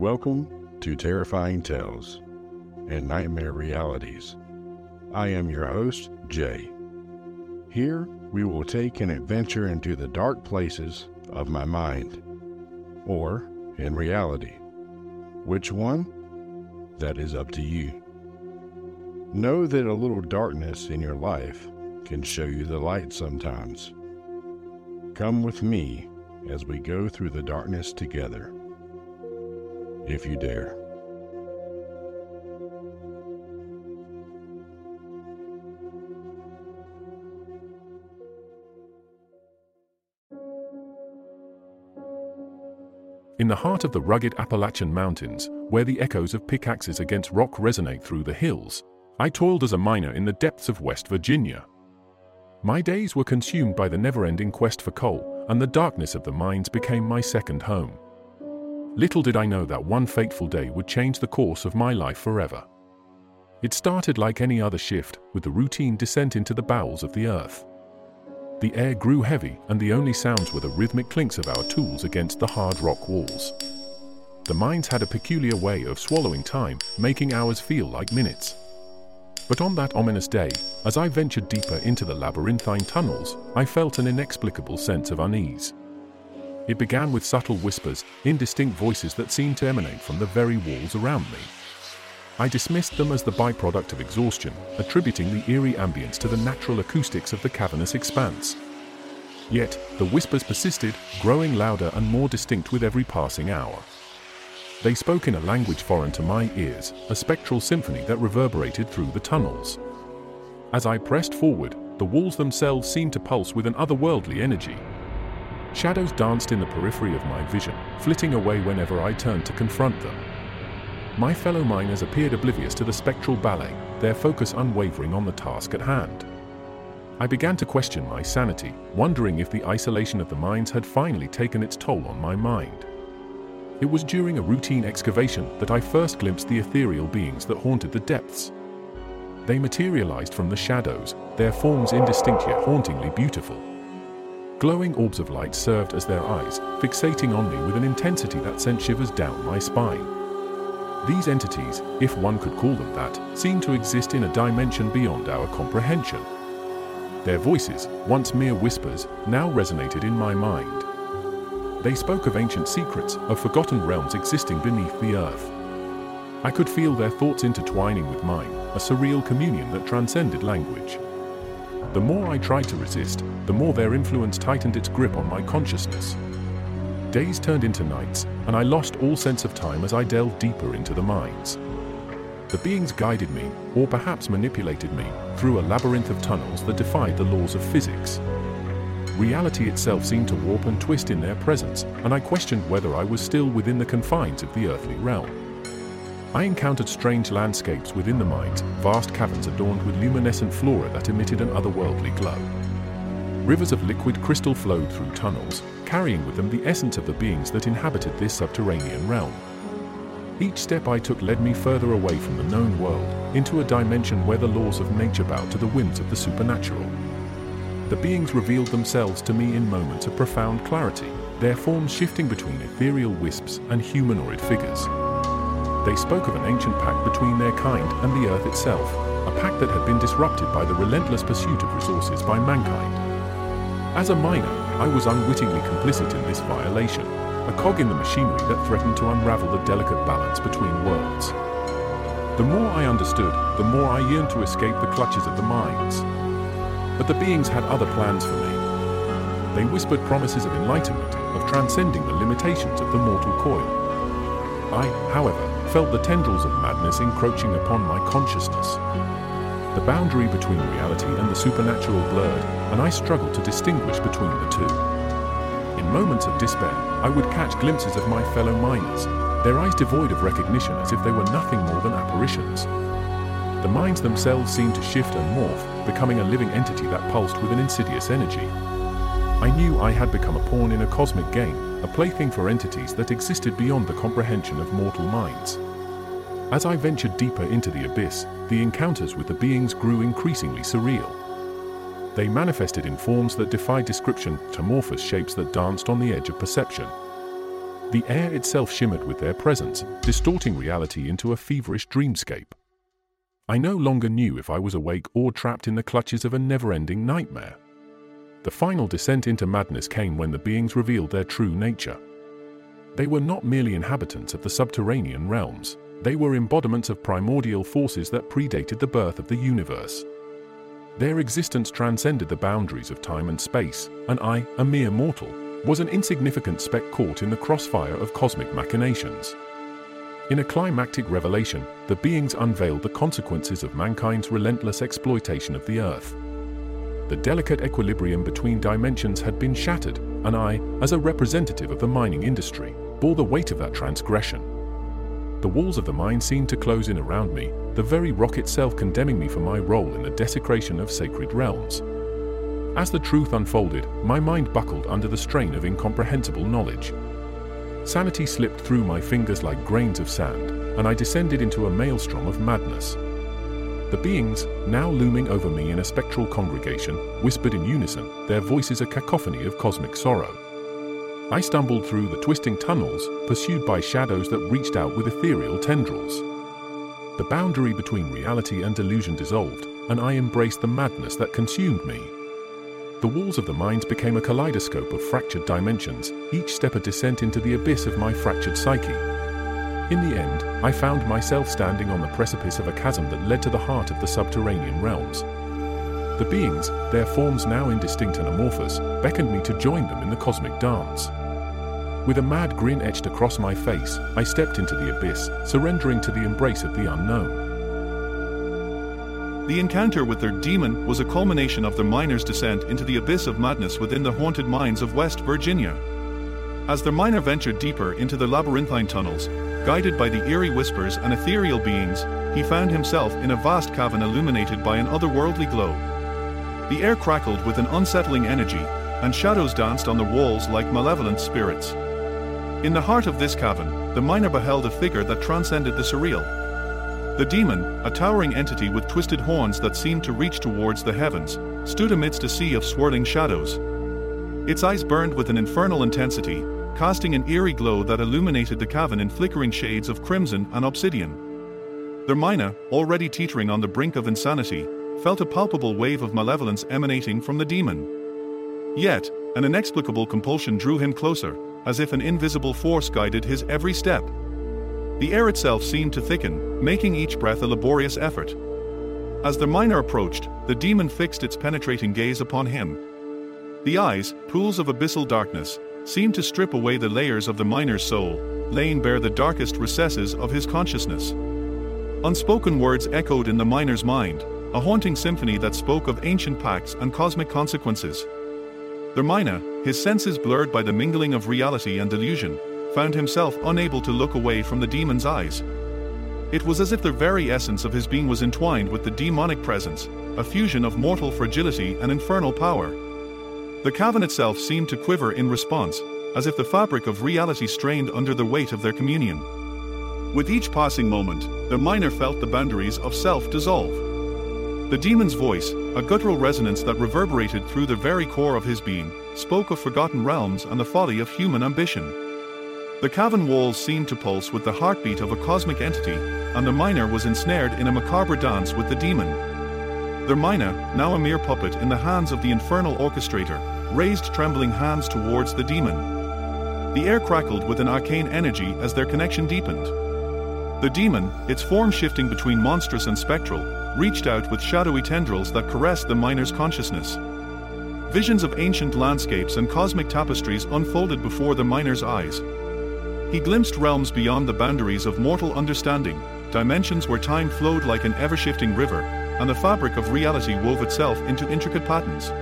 Welcome to Terrifying Tales and Nightmare Realities. I am your host, Jay. Here, we will take an adventure into the dark places of my mind, or in reality. Which one? That is up to you. Know that a little darkness in your life can show you the light sometimes. Come with me as we go through the darkness together. If you dare. In the heart of the rugged Appalachian Mountains, where the echoes of pickaxes against rock resonate through the hills, I toiled as a miner in the depths of West Virginia. My days were consumed by the never-ending quest for coal, and the darkness of the mines became my second home. Little did I know that one fateful day would change the course of my life forever. It started like any other shift, with the routine descent into the bowels of the earth. The air grew heavy, and the only sounds were the rhythmic clinks of our tools against the hard rock walls. The mines had a peculiar way of swallowing time, making hours feel like minutes. But on that ominous day, as I ventured deeper into the labyrinthine tunnels, I felt an inexplicable sense of unease. It began with subtle whispers, indistinct voices that seemed to emanate from the very walls around me. I dismissed them as the byproduct of exhaustion, attributing the eerie ambience to the natural acoustics of the cavernous expanse. Yet, the whispers persisted, growing louder and more distinct with every passing hour. They spoke in a language foreign to my ears, a spectral symphony that reverberated through the tunnels. As I pressed forward, the walls themselves seemed to pulse with an otherworldly energy. Shadows danced in the periphery of my vision, flitting away whenever I turned to confront them. My fellow miners appeared oblivious to the spectral ballet, their focus unwavering on the task at hand. I began to question my sanity, wondering if the isolation of the mines had finally taken its toll on my mind. It was during a routine excavation that I first glimpsed the ethereal beings that haunted the depths. They materialized from the shadows, their forms indistinct yet hauntingly beautiful. Glowing orbs of light served as their eyes, fixating on me with an intensity that sent shivers down my spine. These entities, if one could call them that, seemed to exist in a dimension beyond our comprehension. Their voices, once mere whispers, now resonated in my mind. They spoke of ancient secrets, of forgotten realms existing beneath the earth. I could feel their thoughts intertwining with mine, a surreal communion that transcended language. The more I tried to resist, the more their influence tightened its grip on my consciousness. Days turned into nights, and I lost all sense of time as I delved deeper into the mines. The beings guided me, or perhaps manipulated me, through a labyrinth of tunnels that defied the laws of physics. Reality itself seemed to warp and twist in their presence, and I questioned whether I was still within the confines of the earthly realm. I encountered strange landscapes within the mines, vast caverns adorned with luminescent flora that emitted an otherworldly glow. Rivers of liquid crystal flowed through tunnels, carrying with them the essence of the beings that inhabited this subterranean realm. Each step I took led me further away from the known world, into a dimension where the laws of nature bowed to the whims of the supernatural. The beings revealed themselves to me in moments of profound clarity, their forms shifting between ethereal wisps and humanoid figures. They spoke of an ancient pact between their kind and the earth itself, a pact that had been disrupted by the relentless pursuit of resources by mankind. As a miner, I was unwittingly complicit in this violation, a cog in the machinery that threatened to unravel the delicate balance between worlds. The more I understood, the more I yearned to escape the clutches of the mines. But the beings had other plans for me. They whispered promises of enlightenment, of transcending the limitations of the mortal coil. I, however, felt the tendrils of madness encroaching upon my consciousness. The boundary between reality and the supernatural blurred, and I struggled to distinguish between the two. In moments of despair, I would catch glimpses of my fellow miners, their eyes devoid of recognition as if they were nothing more than apparitions. The minds themselves seemed to shift and morph, becoming a living entity that pulsed with an insidious energy. I knew I had become a pawn in a cosmic game, a plaything for entities that existed beyond the comprehension of mortal minds. As I ventured deeper into the abyss, the encounters with the beings grew increasingly surreal. They manifested in forms that defied description to amorphous shapes that danced on the edge of perception. The air itself shimmered with their presence, distorting reality into a feverish dreamscape. I no longer knew if I was awake or trapped in the clutches of a never-ending nightmare. The final descent into madness came when the beings revealed their true nature. They were not merely inhabitants of the subterranean realms, they were embodiments of primordial forces that predated the birth of the universe. Their existence transcended the boundaries of time and space, and I, a mere mortal, was an insignificant speck caught in the crossfire of cosmic machinations. In a climactic revelation, the beings unveiled the consequences of mankind's relentless exploitation of the Earth. The delicate equilibrium between dimensions had been shattered, and I, as a representative of the mining industry, bore the weight of that transgression. The walls of the mine seemed to close in around me, the very rock itself condemning me for my role in the desecration of sacred realms. As the truth unfolded, my mind buckled under the strain of incomprehensible knowledge. Sanity slipped through my fingers like grains of sand, and I descended into a maelstrom of madness. The beings, now looming over me in a spectral congregation, whispered in unison, their voices a cacophony of cosmic sorrow. I stumbled through the twisting tunnels, pursued by shadows that reached out with ethereal tendrils. The boundary between reality and illusion dissolved, and I embraced the madness that consumed me. The walls of the mines became a kaleidoscope of fractured dimensions, each step a descent into the abyss of my fractured psyche. In the end, I found myself standing on the precipice of a chasm that led to the heart of the subterranean realms. The beings, their forms now indistinct and amorphous, beckoned me to join them in the cosmic dance. With a mad grin etched across my face, I stepped into the abyss, surrendering to the embrace of the unknown. The encounter with their demon was a culmination of the miners' descent into the abyss of madness within the haunted mines of West Virginia. As the miner ventured deeper into the labyrinthine tunnels, guided by the eerie whispers and ethereal beings, he found himself in a vast cavern illuminated by an otherworldly glow. The air crackled with an unsettling energy, and shadows danced on the walls like malevolent spirits. In the heart of this cavern, the miner beheld a figure that transcended the surreal, the demon, a towering entity with twisted horns that seemed to reach towards the heavens, stood amidst a sea of swirling shadows. Its eyes burned with an infernal intensity, casting an eerie glow that illuminated the cavern in flickering shades of crimson and obsidian. The miner, already teetering on the brink of insanity, felt a palpable wave of malevolence emanating from the demon. Yet, an inexplicable compulsion drew him closer, as if an invisible force guided his every step. The air itself seemed to thicken, making each breath a laborious effort. As the miner approached, the demon fixed its penetrating gaze upon him. The eyes, pools of abyssal darkness, seemed to strip away the layers of the miner's soul, laying bare the darkest recesses of his consciousness. Unspoken words echoed in the miner's mind, a haunting symphony that spoke of ancient pacts and cosmic consequences. The miner, his senses blurred by the mingling of reality and delusion, found himself unable to look away from the demon's eyes. It was as if the very essence of his being was entwined with the demonic presence, a fusion of mortal fragility and infernal power. The cavern itself seemed to quiver in response, as if the fabric of reality strained under the weight of their communion. With each passing moment, the miner felt the boundaries of self dissolve. The demon's voice, a guttural resonance that reverberated through the very core of his being, spoke of forgotten realms and the folly of human ambition. The cavern walls seemed to pulse with the heartbeat of a cosmic entity, and the miner was ensnared in a macabre dance with the demon. The miner, now a mere puppet in the hands of the infernal orchestrator, raised trembling hands towards the demon. The air crackled with an arcane energy as their connection deepened. The demon, its form shifting between monstrous and spectral, reached out with shadowy tendrils that caressed the miner's consciousness. Visions of ancient landscapes and cosmic tapestries unfolded before the miner's eyes, he glimpsed realms beyond the boundaries of mortal understanding, dimensions where time flowed like an ever shifting river, and the fabric of reality wove itself into intricate patterns.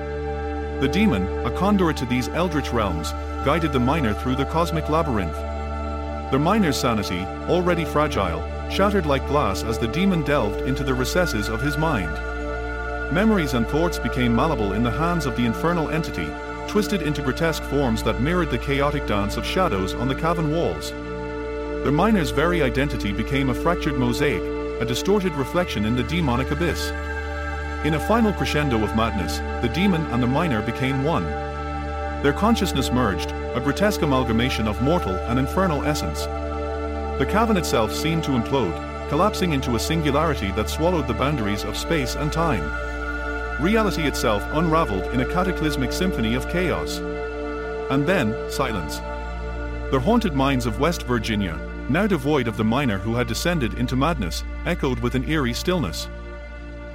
The demon, a conduit to these eldritch realms, guided the miner through the cosmic labyrinth. The miner's sanity, already fragile, shattered like glass as the demon delved into the recesses of his mind. Memories and thoughts became malleable in the hands of the infernal entity, twisted into grotesque forms that mirrored the chaotic dance of shadows on the cavern walls. The miner's very identity became a fractured mosaic, a distorted reflection in the demonic abyss. In a final crescendo of madness, the demon and the miner became one. Their consciousness merged, a grotesque amalgamation of mortal and infernal essence. The cavern itself seemed to implode, collapsing into a singularity that swallowed the boundaries of space and time. Reality itself unraveled in a cataclysmic symphony of chaos. And then, silence. The haunted mines of West Virginia, now devoid of the miner who had descended into madness, echoed with an eerie stillness.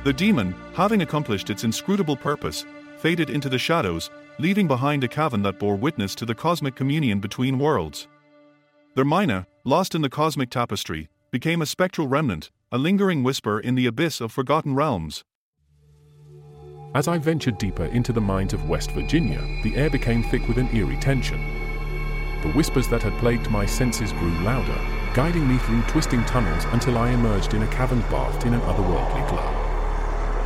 The demon, having accomplished its inscrutable purpose, faded into the shadows, leaving behind a cavern that bore witness to the cosmic communion between worlds. The miner, lost in the cosmic tapestry, became a spectral remnant, a lingering whisper in the abyss of forgotten realms. As I ventured deeper into the mines of West Virginia, the air became thick with an eerie tension. The whispers that had plagued my senses grew louder, guiding me through twisting tunnels until I emerged in a cavern bathed in an otherworldly glow.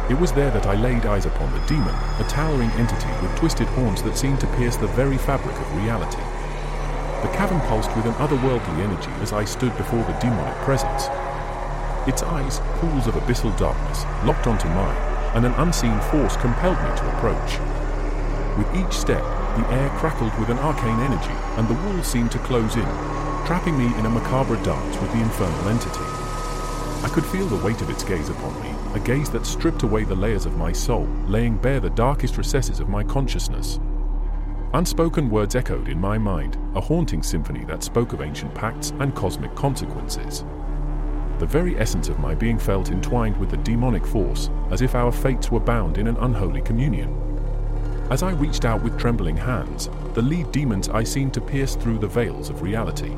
It was there that I laid eyes upon the demon, a towering entity with twisted horns that seemed to pierce the very fabric of reality. The cavern pulsed with an otherworldly energy as I stood before the demonic presence. Its eyes, pools of abyssal darkness, locked onto mine, and an unseen force compelled me to approach. With each step, the air crackled with an arcane energy, and the walls seemed to close in, trapping me in a macabre dance with the infernal entity. I could feel the weight of its gaze upon me, a gaze that stripped away the layers of my soul, laying bare the darkest recesses of my consciousness. Unspoken words echoed in my mind, a haunting symphony that spoke of ancient pacts and cosmic consequences. The very essence of my being felt entwined with the demonic force, as if our fates were bound in an unholy communion. As I reached out with trembling hands, the lead demons I seemed to pierce through the veils of reality.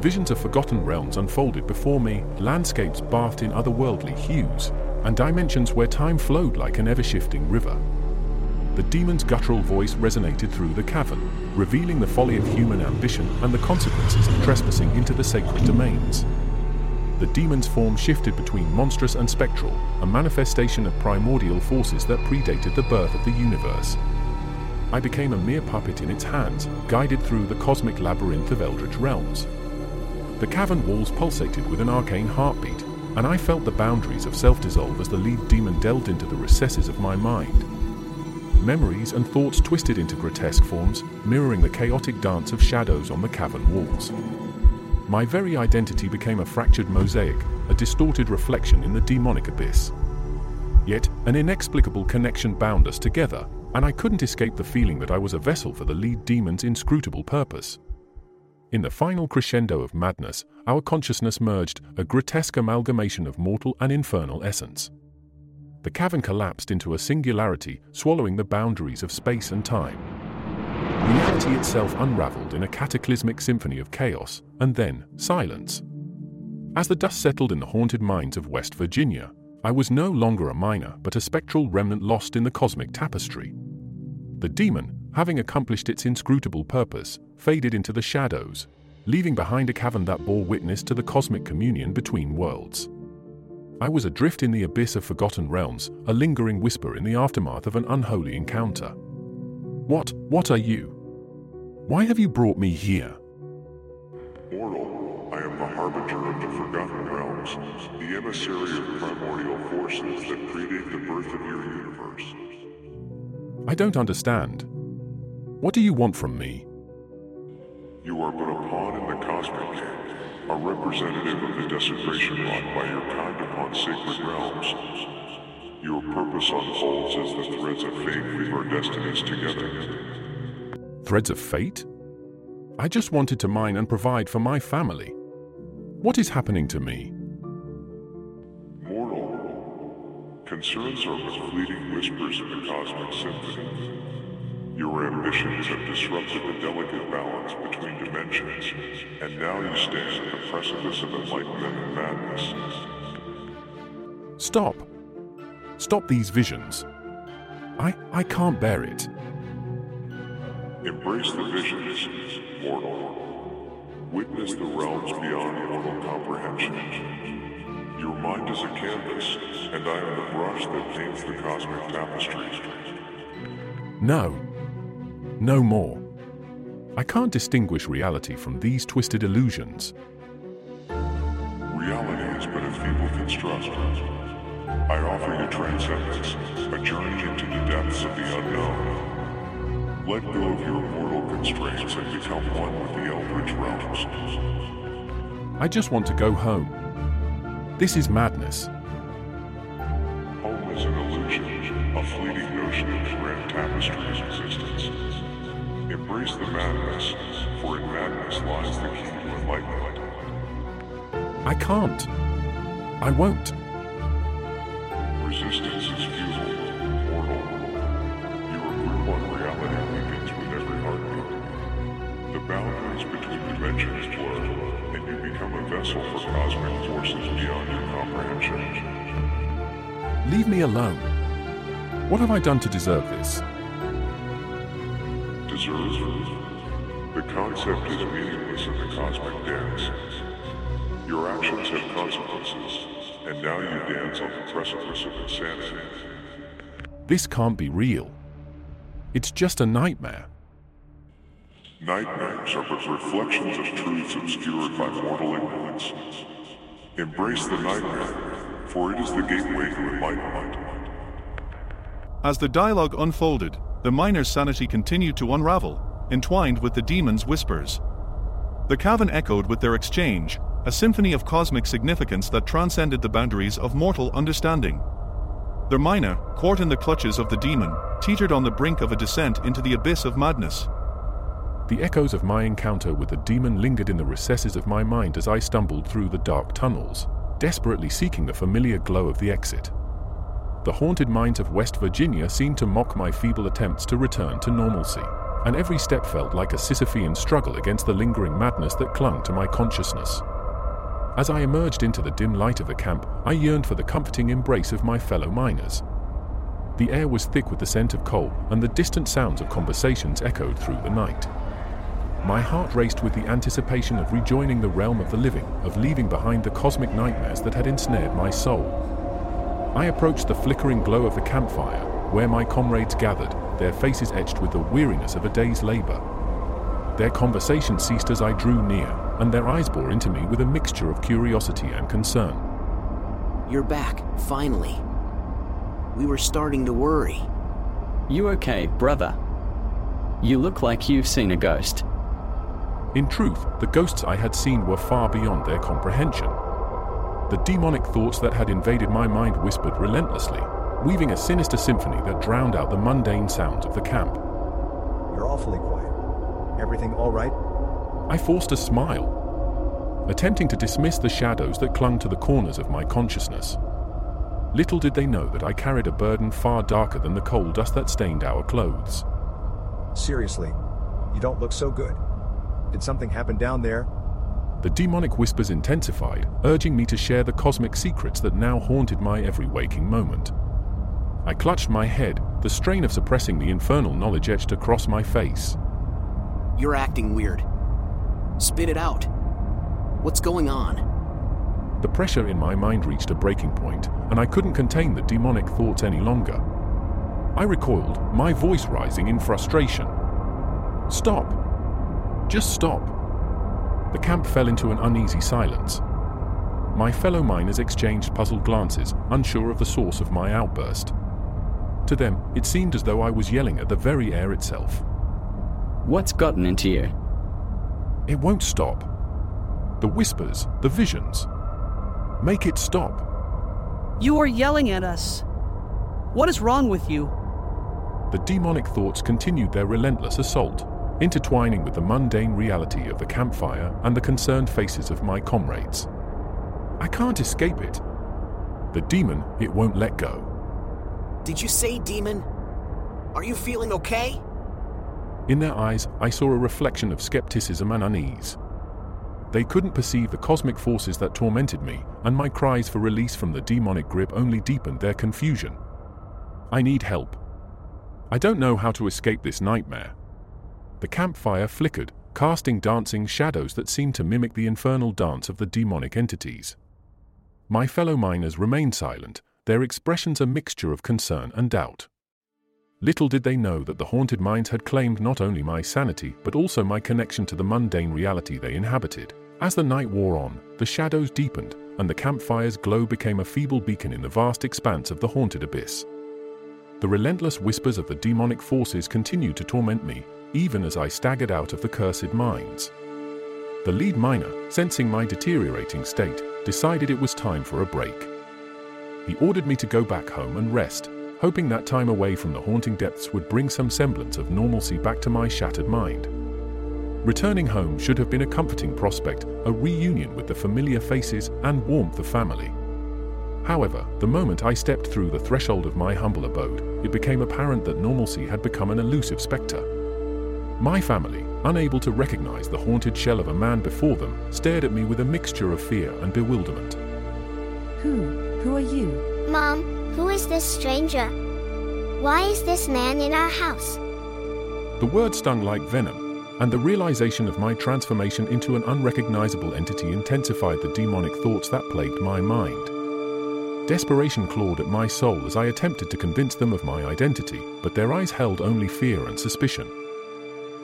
Visions of forgotten realms unfolded before me, landscapes bathed in otherworldly hues, and dimensions where time flowed like an ever-shifting river. The demon's guttural voice resonated through the cavern, revealing the folly of human ambition and the consequences of trespassing into the sacred domains the demon's form shifted between monstrous and spectral, a manifestation of primordial forces that predated the birth of the universe. I became a mere puppet in its hands, guided through the cosmic labyrinth of eldritch realms. The cavern walls pulsated with an arcane heartbeat, and I felt the boundaries of self-dissolve as the lead demon delved into the recesses of my mind. Memories and thoughts twisted into grotesque forms, mirroring the chaotic dance of shadows on the cavern walls. My very identity became a fractured mosaic, a distorted reflection in the demonic abyss. Yet, an inexplicable connection bound us together, and I couldn't escape the feeling that I was a vessel for the lead demon's inscrutable purpose. In the final crescendo of madness, our consciousness merged, a grotesque amalgamation of mortal and infernal essence. The cavern collapsed into a singularity, swallowing the boundaries of space and time. Reality itself unraveled in a cataclysmic symphony of chaos, and then silence. As the dust settled in the haunted mines of West Virginia, I was no longer a miner, but a spectral remnant lost in the cosmic tapestry. The demon, having accomplished its inscrutable purpose, faded into the shadows, leaving behind a cavern that bore witness to the cosmic communion between worlds. I was adrift in the abyss of forgotten realms, a lingering whisper in the aftermath of an unholy encounter. What, what are you? Why have you brought me here? Mortal, I am the harbinger of the Forgotten Realms, the emissary of primordial forces that predate the birth of your universe. I don't understand. What do you want from me? You are but a pawn in the cosmic game, a representative of the desecration wrought by your kind upon sacred realms. Your purpose unfolds as the threads of fate weave our destinies together. Threads of fate? I just wanted to mine and provide for my family. What is happening to me? Mortal, concerns are but fleeting whispers in the cosmic symphony. Your ambitions have disrupted the delicate balance between dimensions, and now you stand at the precipice of enlightenment and madness. Stop! Stop these visions. I, I can't bear it. Embrace the visions, mortal. Witness the realms beyond mortal comprehension. Your mind is a canvas, and I am the brush that paints the cosmic tapestry. No. No more. I can't distinguish reality from these twisted illusions. Reality is but a feeble construct. I offer you transcendence, a journey into the depths of the unknown. Let go of your mortal constraints and become one with the Eldritch realms. I just want to go home. This is madness. Home is an illusion, a fleeting notion of grand tapestry of existence. Embrace the madness, for in madness lies the key to enlightenment. I can't. I won't. Resistance is futile, mortal. Your grip on reality weakens with every heartbeat. The boundaries between dimensions blur, and you become a vessel for cosmic forces beyond your comprehension. Leave me alone. What have I done to deserve this? Deserve? The concept is meaningless in the cosmic dance. Your actions have consequences, and now you dance on the precipice of insanity. This can't be real. It's just a nightmare. Nightmares are but reflections of truths obscured by mortal ignorance. Embrace the nightmare, for it is the gateway to enlightenment. As the dialogue unfolded, the miner's sanity continued to unravel, entwined with the demon's whispers. The cavern echoed with their exchange, a symphony of cosmic significance that transcended the boundaries of mortal understanding. The miner, caught in the clutches of the demon, teetered on the brink of a descent into the abyss of madness. The echoes of my encounter with the demon lingered in the recesses of my mind as I stumbled through the dark tunnels, desperately seeking the familiar glow of the exit. The haunted mines of West Virginia seemed to mock my feeble attempts to return to normalcy, and every step felt like a Sisyphean struggle against the lingering madness that clung to my consciousness. As I emerged into the dim light of the camp, I yearned for the comforting embrace of my fellow miners. The air was thick with the scent of coal, and the distant sounds of conversations echoed through the night. My heart raced with the anticipation of rejoining the realm of the living, of leaving behind the cosmic nightmares that had ensnared my soul. I approached the flickering glow of the campfire, where my comrades gathered, their faces etched with the weariness of a day's labor. Their conversation ceased as I drew near, and their eyes bore into me with a mixture of curiosity and concern. You're back, finally. We were starting to worry. You okay, brother? You look like you've seen a ghost. In truth, the ghosts I had seen were far beyond their comprehension. The demonic thoughts that had invaded my mind whispered relentlessly, weaving a sinister symphony that drowned out the mundane sounds of the camp. You're awfully quiet. Everything all right? I forced a smile, attempting to dismiss the shadows that clung to the corners of my consciousness. Little did they know that I carried a burden far darker than the coal dust that stained our clothes. Seriously, you don't look so good. Did something happen down there? The demonic whispers intensified, urging me to share the cosmic secrets that now haunted my every waking moment. I clutched my head, the strain of suppressing the infernal knowledge etched across my face. You're acting weird. Spit it out. What's going on? The pressure in my mind reached a breaking point, and I couldn't contain the demonic thoughts any longer. I recoiled, my voice rising in frustration. Stop! Just stop! The camp fell into an uneasy silence. My fellow miners exchanged puzzled glances, unsure of the source of my outburst. To them, it seemed as though I was yelling at the very air itself. What's gotten into you? It won't stop. The whispers, the visions. Make it stop. You are yelling at us. What is wrong with you? The demonic thoughts continued their relentless assault, intertwining with the mundane reality of the campfire and the concerned faces of my comrades. I can't escape it. The demon, it won't let go. Did you say demon? Are you feeling okay? In their eyes, I saw a reflection of skepticism and unease. They couldn't perceive the cosmic forces that tormented me, and my cries for release from the demonic grip only deepened their confusion. I need help. I don't know how to escape this nightmare. The campfire flickered, casting dancing shadows that seemed to mimic the infernal dance of the demonic entities. My fellow miners remained silent, their expressions a mixture of concern and doubt. Little did they know that the haunted mines had claimed not only my sanity, but also my connection to the mundane reality they inhabited. As the night wore on, the shadows deepened, and the campfire's glow became a feeble beacon in the vast expanse of the haunted abyss. The relentless whispers of the demonic forces continued to torment me, even as I staggered out of the cursed mines. The lead miner, sensing my deteriorating state, decided it was time for a break. He ordered me to go back home and rest, hoping that time away from the haunting depths would bring some semblance of normalcy back to my shattered mind. Returning home should have been a comforting prospect, a reunion with the familiar faces and warmth of family. However, the moment I stepped through the threshold of my humble abode, it became apparent that normalcy had become an elusive spectre. My family, unable to recognize the haunted shell of a man before them, stared at me with a mixture of fear and bewilderment. Who? Who are you? Mom, who is this stranger? Why is this man in our house? The word stung like venom, and the realization of my transformation into an unrecognizable entity intensified the demonic thoughts that plagued my mind. Desperation clawed at my soul as I attempted to convince them of my identity, but their eyes held only fear and suspicion.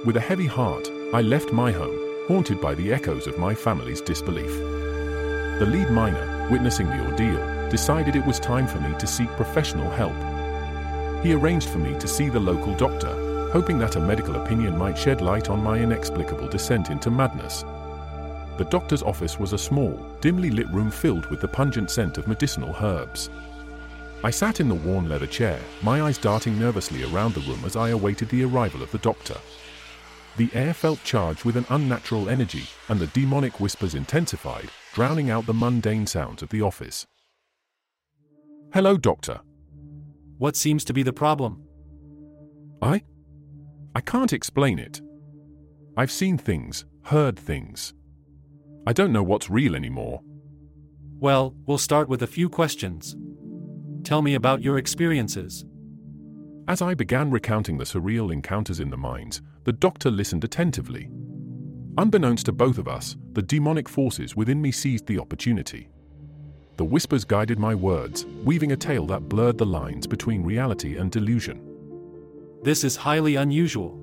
With a heavy heart, I left my home, haunted by the echoes of my family's disbelief. The lead miner, witnessing the ordeal, decided it was time for me to seek professional help. He arranged for me to see the local doctor, hoping that a medical opinion might shed light on my inexplicable descent into madness. The doctor's office was a small, dimly lit room filled with the pungent scent of medicinal herbs. I sat in the worn leather chair, my eyes darting nervously around the room as I awaited the arrival of the doctor. The air felt charged with an unnatural energy, and the demonic whispers intensified, drowning out the mundane sounds of the office. Hello, Doctor. What seems to be the problem? I? I can't explain it. I've seen things, heard things. I don't know what's real anymore. Well, we'll start with a few questions. Tell me about your experiences. As I began recounting the surreal encounters in the mines, the doctor listened attentively. Unbeknownst to both of us, the demonic forces within me seized the opportunity. The whispers guided my words, weaving a tale that blurred the lines between reality and delusion. This is highly unusual.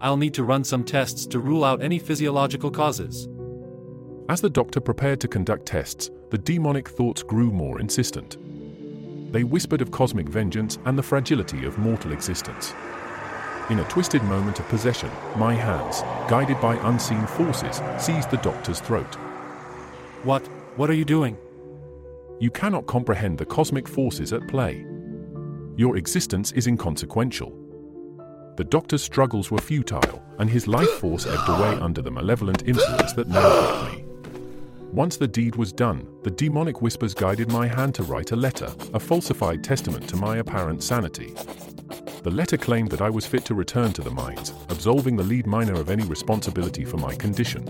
I'll need to run some tests to rule out any physiological causes. As the doctor prepared to conduct tests, the demonic thoughts grew more insistent. They whispered of cosmic vengeance and the fragility of mortal existence. In a twisted moment of possession, my hands, guided by unseen forces, seized the doctor's throat. What? What are you doing? you cannot comprehend the cosmic forces at play. Your existence is inconsequential. The doctor's struggles were futile, and his life force ebbed away under the malevolent influence that now gripped me. Once the deed was done, the demonic whispers guided my hand to write a letter, a falsified testament to my apparent sanity. The letter claimed that I was fit to return to the mines, absolving the lead miner of any responsibility for my condition.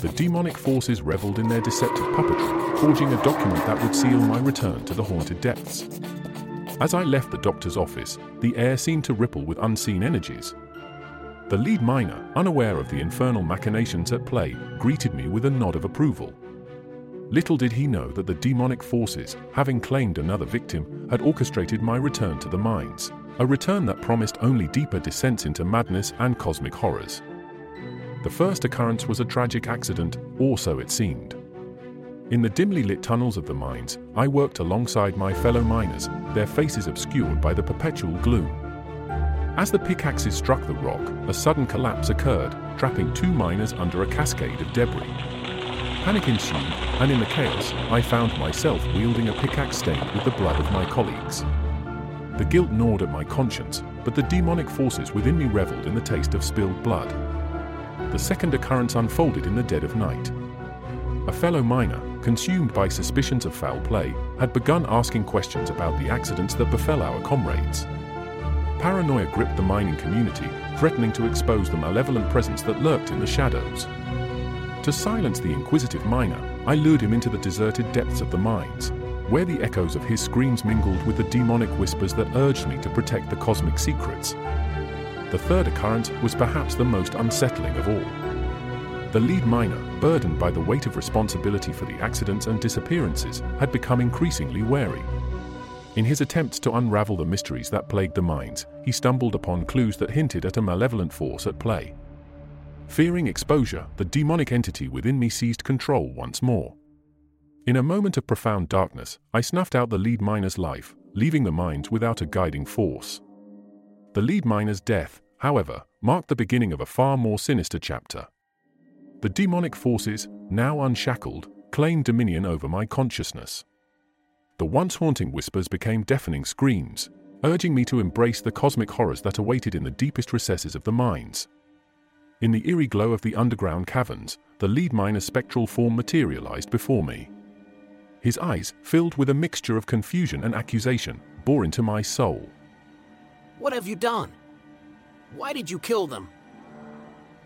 The demonic forces reveled in their deceptive puppetry, forging a document that would seal my return to the haunted depths. As I left the doctor's office, the air seemed to ripple with unseen energies. The lead miner, unaware of the infernal machinations at play, greeted me with a nod of approval. Little did he know that the demonic forces, having claimed another victim, had orchestrated my return to the mines, a return that promised only deeper descents into madness and cosmic horrors. The first occurrence was a tragic accident, or so it seemed. In the dimly lit tunnels of the mines, I worked alongside my fellow miners, their faces obscured by the perpetual gloom. As the pickaxes struck the rock, a sudden collapse occurred, trapping two miners under a cascade of debris. Panic ensued, and in the chaos, I found myself wielding a pickaxe stained with the blood of my colleagues. The guilt gnawed at my conscience, but the demonic forces within me reveled in the taste of spilled blood the second occurrence unfolded in the dead of night. A fellow miner, consumed by suspicions of foul play, had begun asking questions about the accidents that befell our comrades. Paranoia gripped the mining community, threatening to expose the malevolent presence that lurked in the shadows. To silence the inquisitive miner, I lured him into the deserted depths of the mines, where the echoes of his screams mingled with the demonic whispers that urged me to protect the cosmic secrets. The third occurrence was perhaps the most unsettling of all. The lead miner, burdened by the weight of responsibility for the accidents and disappearances, had become increasingly wary. In his attempts to unravel the mysteries that plagued the mines, he stumbled upon clues that hinted at a malevolent force at play. Fearing exposure, the demonic entity within me seized control once more. In a moment of profound darkness, I snuffed out the lead miner's life, leaving the mines without a guiding force. The lead miner's death, however, marked the beginning of a far more sinister chapter. The demonic forces, now unshackled, claimed dominion over my consciousness. The once haunting whispers became deafening screams, urging me to embrace the cosmic horrors that awaited in the deepest recesses of the mines. In the eerie glow of the underground caverns, the lead miner's spectral form materialized before me. His eyes, filled with a mixture of confusion and accusation, bore into my soul. What have you done? Why did you kill them?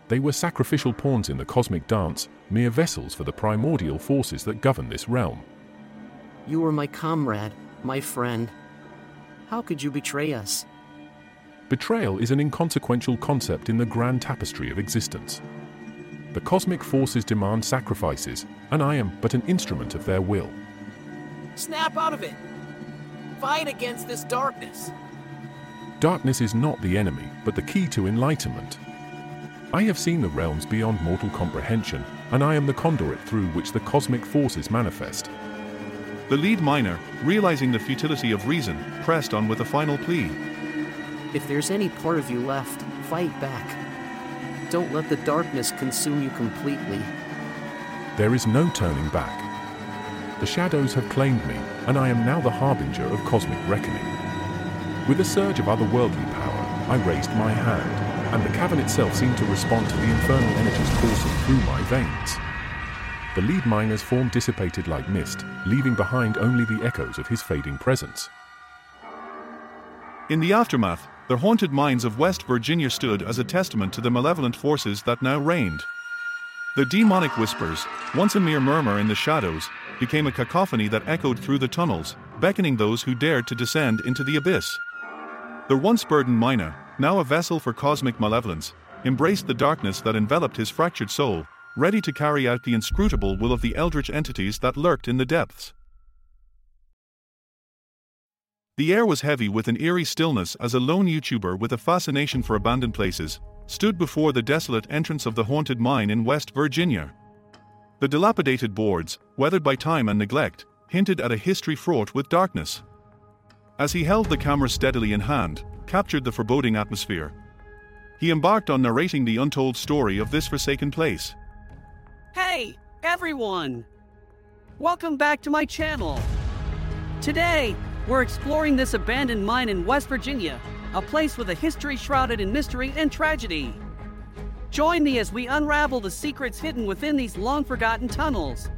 They were sacrificial pawns in the cosmic dance, mere vessels for the primordial forces that govern this realm. You were my comrade, my friend. How could you betray us? Betrayal is an inconsequential concept in the grand tapestry of existence. The cosmic forces demand sacrifices, and I am but an instrument of their will. Snap out of it! Fight against this darkness! Darkness is not the enemy, but the key to enlightenment. I have seen the realms beyond mortal comprehension, and I am the conduit through which the cosmic forces manifest. The lead miner, realizing the futility of reason, pressed on with a final plea. If there's any part of you left, fight back. Don't let the darkness consume you completely. There is no turning back. The shadows have claimed me, and I am now the harbinger of cosmic reckoning. With a surge of otherworldly power, I raised my hand, and the cavern itself seemed to respond to the infernal energies coursing through my veins. The lead miner's form dissipated like mist, leaving behind only the echoes of his fading presence. In the aftermath, the haunted mines of West Virginia stood as a testament to the malevolent forces that now reigned. The demonic whispers, once a mere murmur in the shadows, became a cacophony that echoed through the tunnels, beckoning those who dared to descend into the abyss. The once burdened miner, now a vessel for cosmic malevolence, embraced the darkness that enveloped his fractured soul, ready to carry out the inscrutable will of the eldritch entities that lurked in the depths. The air was heavy with an eerie stillness as a lone YouTuber with a fascination for abandoned places stood before the desolate entrance of the haunted mine in West Virginia. The dilapidated boards, weathered by time and neglect, hinted at a history fraught with darkness. As he held the camera steadily in hand, captured the foreboding atmosphere. He embarked on narrating the untold story of this forsaken place. Hey, everyone! Welcome back to my channel. Today, we're exploring this abandoned mine in West Virginia, a place with a history shrouded in mystery and tragedy. Join me as we unravel the secrets hidden within these long forgotten tunnels.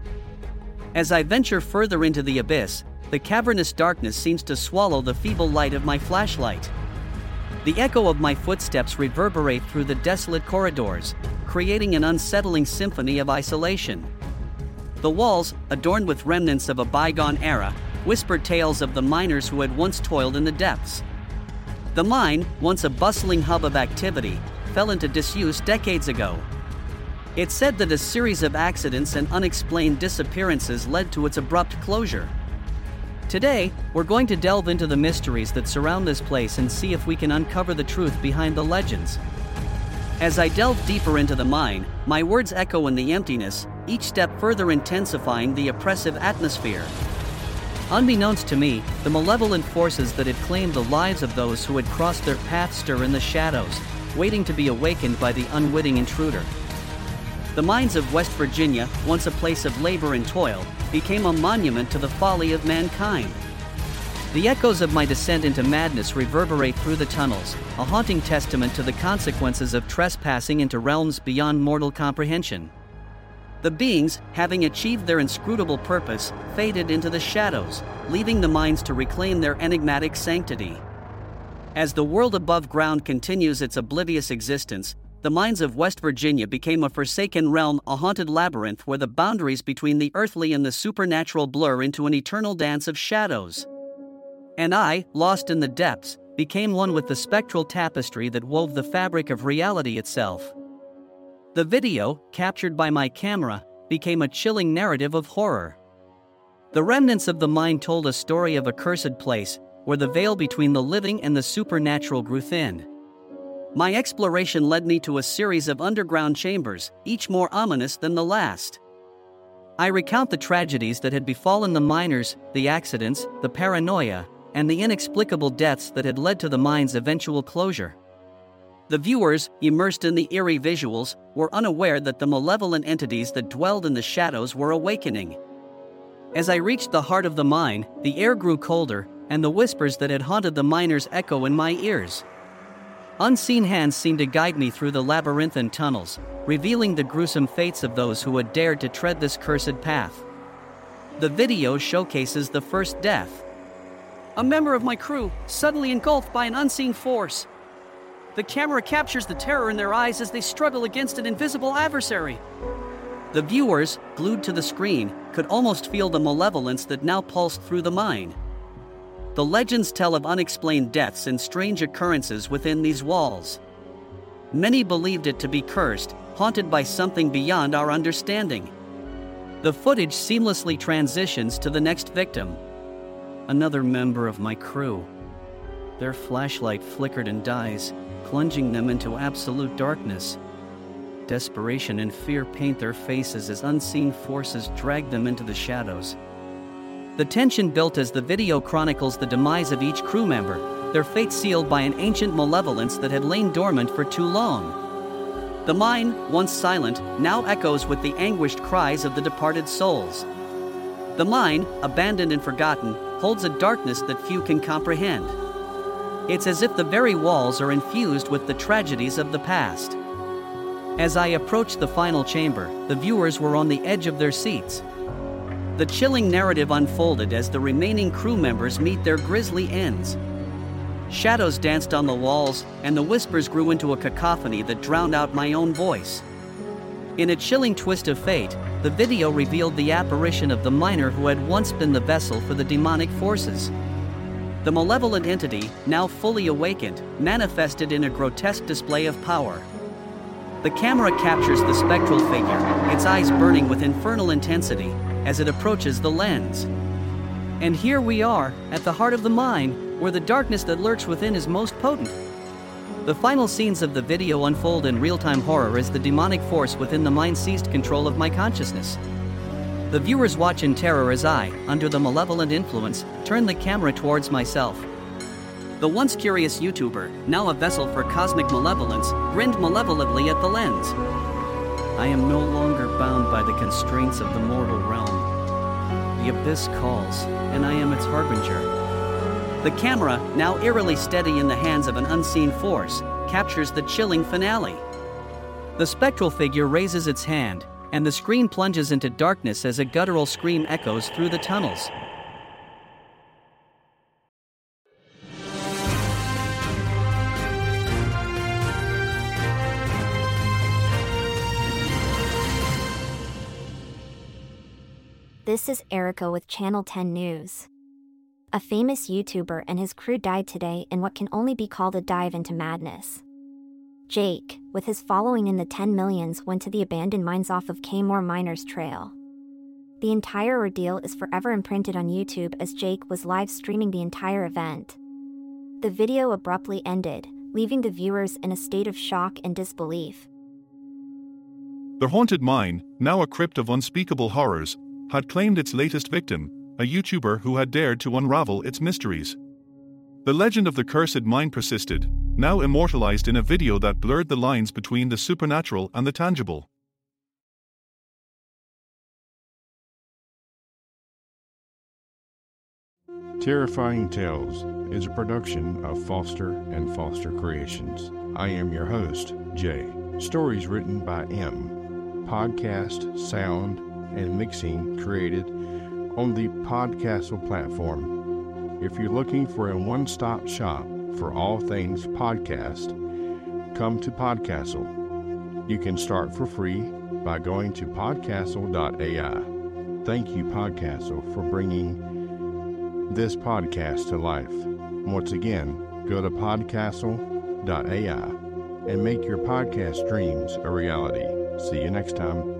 As I venture further into the abyss, the cavernous darkness seems to swallow the feeble light of my flashlight. The echo of my footsteps reverberate through the desolate corridors, creating an unsettling symphony of isolation. The walls, adorned with remnants of a bygone era, whisper tales of the miners who had once toiled in the depths. The mine, once a bustling hub of activity, fell into disuse decades ago. It's said that a series of accidents and unexplained disappearances led to its abrupt closure. Today, we're going to delve into the mysteries that surround this place and see if we can uncover the truth behind the legends. As I delve deeper into the mine, my words echo in the emptiness, each step further intensifying the oppressive atmosphere. Unbeknownst to me, the malevolent forces that had claimed the lives of those who had crossed their path stir in the shadows, waiting to be awakened by the unwitting intruder. The mines of West Virginia, once a place of labor and toil, became a monument to the folly of mankind. The echoes of my descent into madness reverberate through the tunnels, a haunting testament to the consequences of trespassing into realms beyond mortal comprehension. The beings, having achieved their inscrutable purpose, faded into the shadows, leaving the mines to reclaim their enigmatic sanctity. As the world above ground continues its oblivious existence, the mines of West Virginia became a forsaken realm, a haunted labyrinth where the boundaries between the earthly and the supernatural blur into an eternal dance of shadows. And I, lost in the depths, became one with the spectral tapestry that wove the fabric of reality itself. The video, captured by my camera, became a chilling narrative of horror. The remnants of the mine told a story of a cursed place where the veil between the living and the supernatural grew thin. My exploration led me to a series of underground chambers, each more ominous than the last. I recount the tragedies that had befallen the miners, the accidents, the paranoia, and the inexplicable deaths that had led to the mine's eventual closure. The viewers, immersed in the eerie visuals, were unaware that the malevolent entities that dwelled in the shadows were awakening. As I reached the heart of the mine, the air grew colder, and the whispers that had haunted the miners echo in my ears. Unseen hands seemed to guide me through the labyrinthine tunnels, revealing the gruesome fates of those who had dared to tread this cursed path. The video showcases the first death. A member of my crew, suddenly engulfed by an unseen force. The camera captures the terror in their eyes as they struggle against an invisible adversary. The viewers, glued to the screen, could almost feel the malevolence that now pulsed through the mine. The legends tell of unexplained deaths and strange occurrences within these walls. Many believed it to be cursed, haunted by something beyond our understanding. The footage seamlessly transitions to the next victim. Another member of my crew. Their flashlight flickered and dies, plunging them into absolute darkness. Desperation and fear paint their faces as unseen forces drag them into the shadows. The tension built as the video chronicles the demise of each crew member, their fate sealed by an ancient malevolence that had lain dormant for too long. The mine, once silent, now echoes with the anguished cries of the departed souls. The mine, abandoned and forgotten, holds a darkness that few can comprehend. It's as if the very walls are infused with the tragedies of the past. As I approached the final chamber, the viewers were on the edge of their seats. The chilling narrative unfolded as the remaining crew members meet their grisly ends. Shadows danced on the walls, and the whispers grew into a cacophony that drowned out my own voice. In a chilling twist of fate, the video revealed the apparition of the miner who had once been the vessel for the demonic forces. The malevolent entity, now fully awakened, manifested in a grotesque display of power. The camera captures the spectral figure, its eyes burning with infernal intensity, as it approaches the lens. And here we are, at the heart of the mine, where the darkness that lurks within is most potent. The final scenes of the video unfold in real time horror as the demonic force within the mine seized control of my consciousness. The viewers watch in terror as I, under the malevolent influence, turn the camera towards myself. The once curious YouTuber, now a vessel for cosmic malevolence, grinned malevolently at the lens. I am no longer bound by the constraints of the mortal realm. The abyss calls, and I am its harbinger. The camera, now eerily steady in the hands of an unseen force, captures the chilling finale. The spectral figure raises its hand, and the screen plunges into darkness as a guttural scream echoes through the tunnels. This is Erica with Channel 10 News. A famous YouTuber and his crew died today in what can only be called a dive into madness. Jake, with his following in the 10 millions, went to the abandoned mines off of Kaymoor Miners Trail. The entire ordeal is forever imprinted on YouTube as Jake was live streaming the entire event. The video abruptly ended, leaving the viewers in a state of shock and disbelief. The haunted mine, now a crypt of unspeakable horrors, had claimed its latest victim, a YouTuber who had dared to unravel its mysteries. The legend of the cursed mine persisted, now immortalized in a video that blurred the lines between the supernatural and the tangible. Terrifying Tales is a production of Foster and Foster Creations. I am your host, Jay. Stories written by M. Podcast, sound, and mixing created on the Podcastle platform. If you're looking for a one stop shop for all things podcast, come to Podcastle. You can start for free by going to podcastle.ai. Thank you, Podcastle, for bringing this podcast to life. Once again, go to podcastle.ai and make your podcast dreams a reality. See you next time.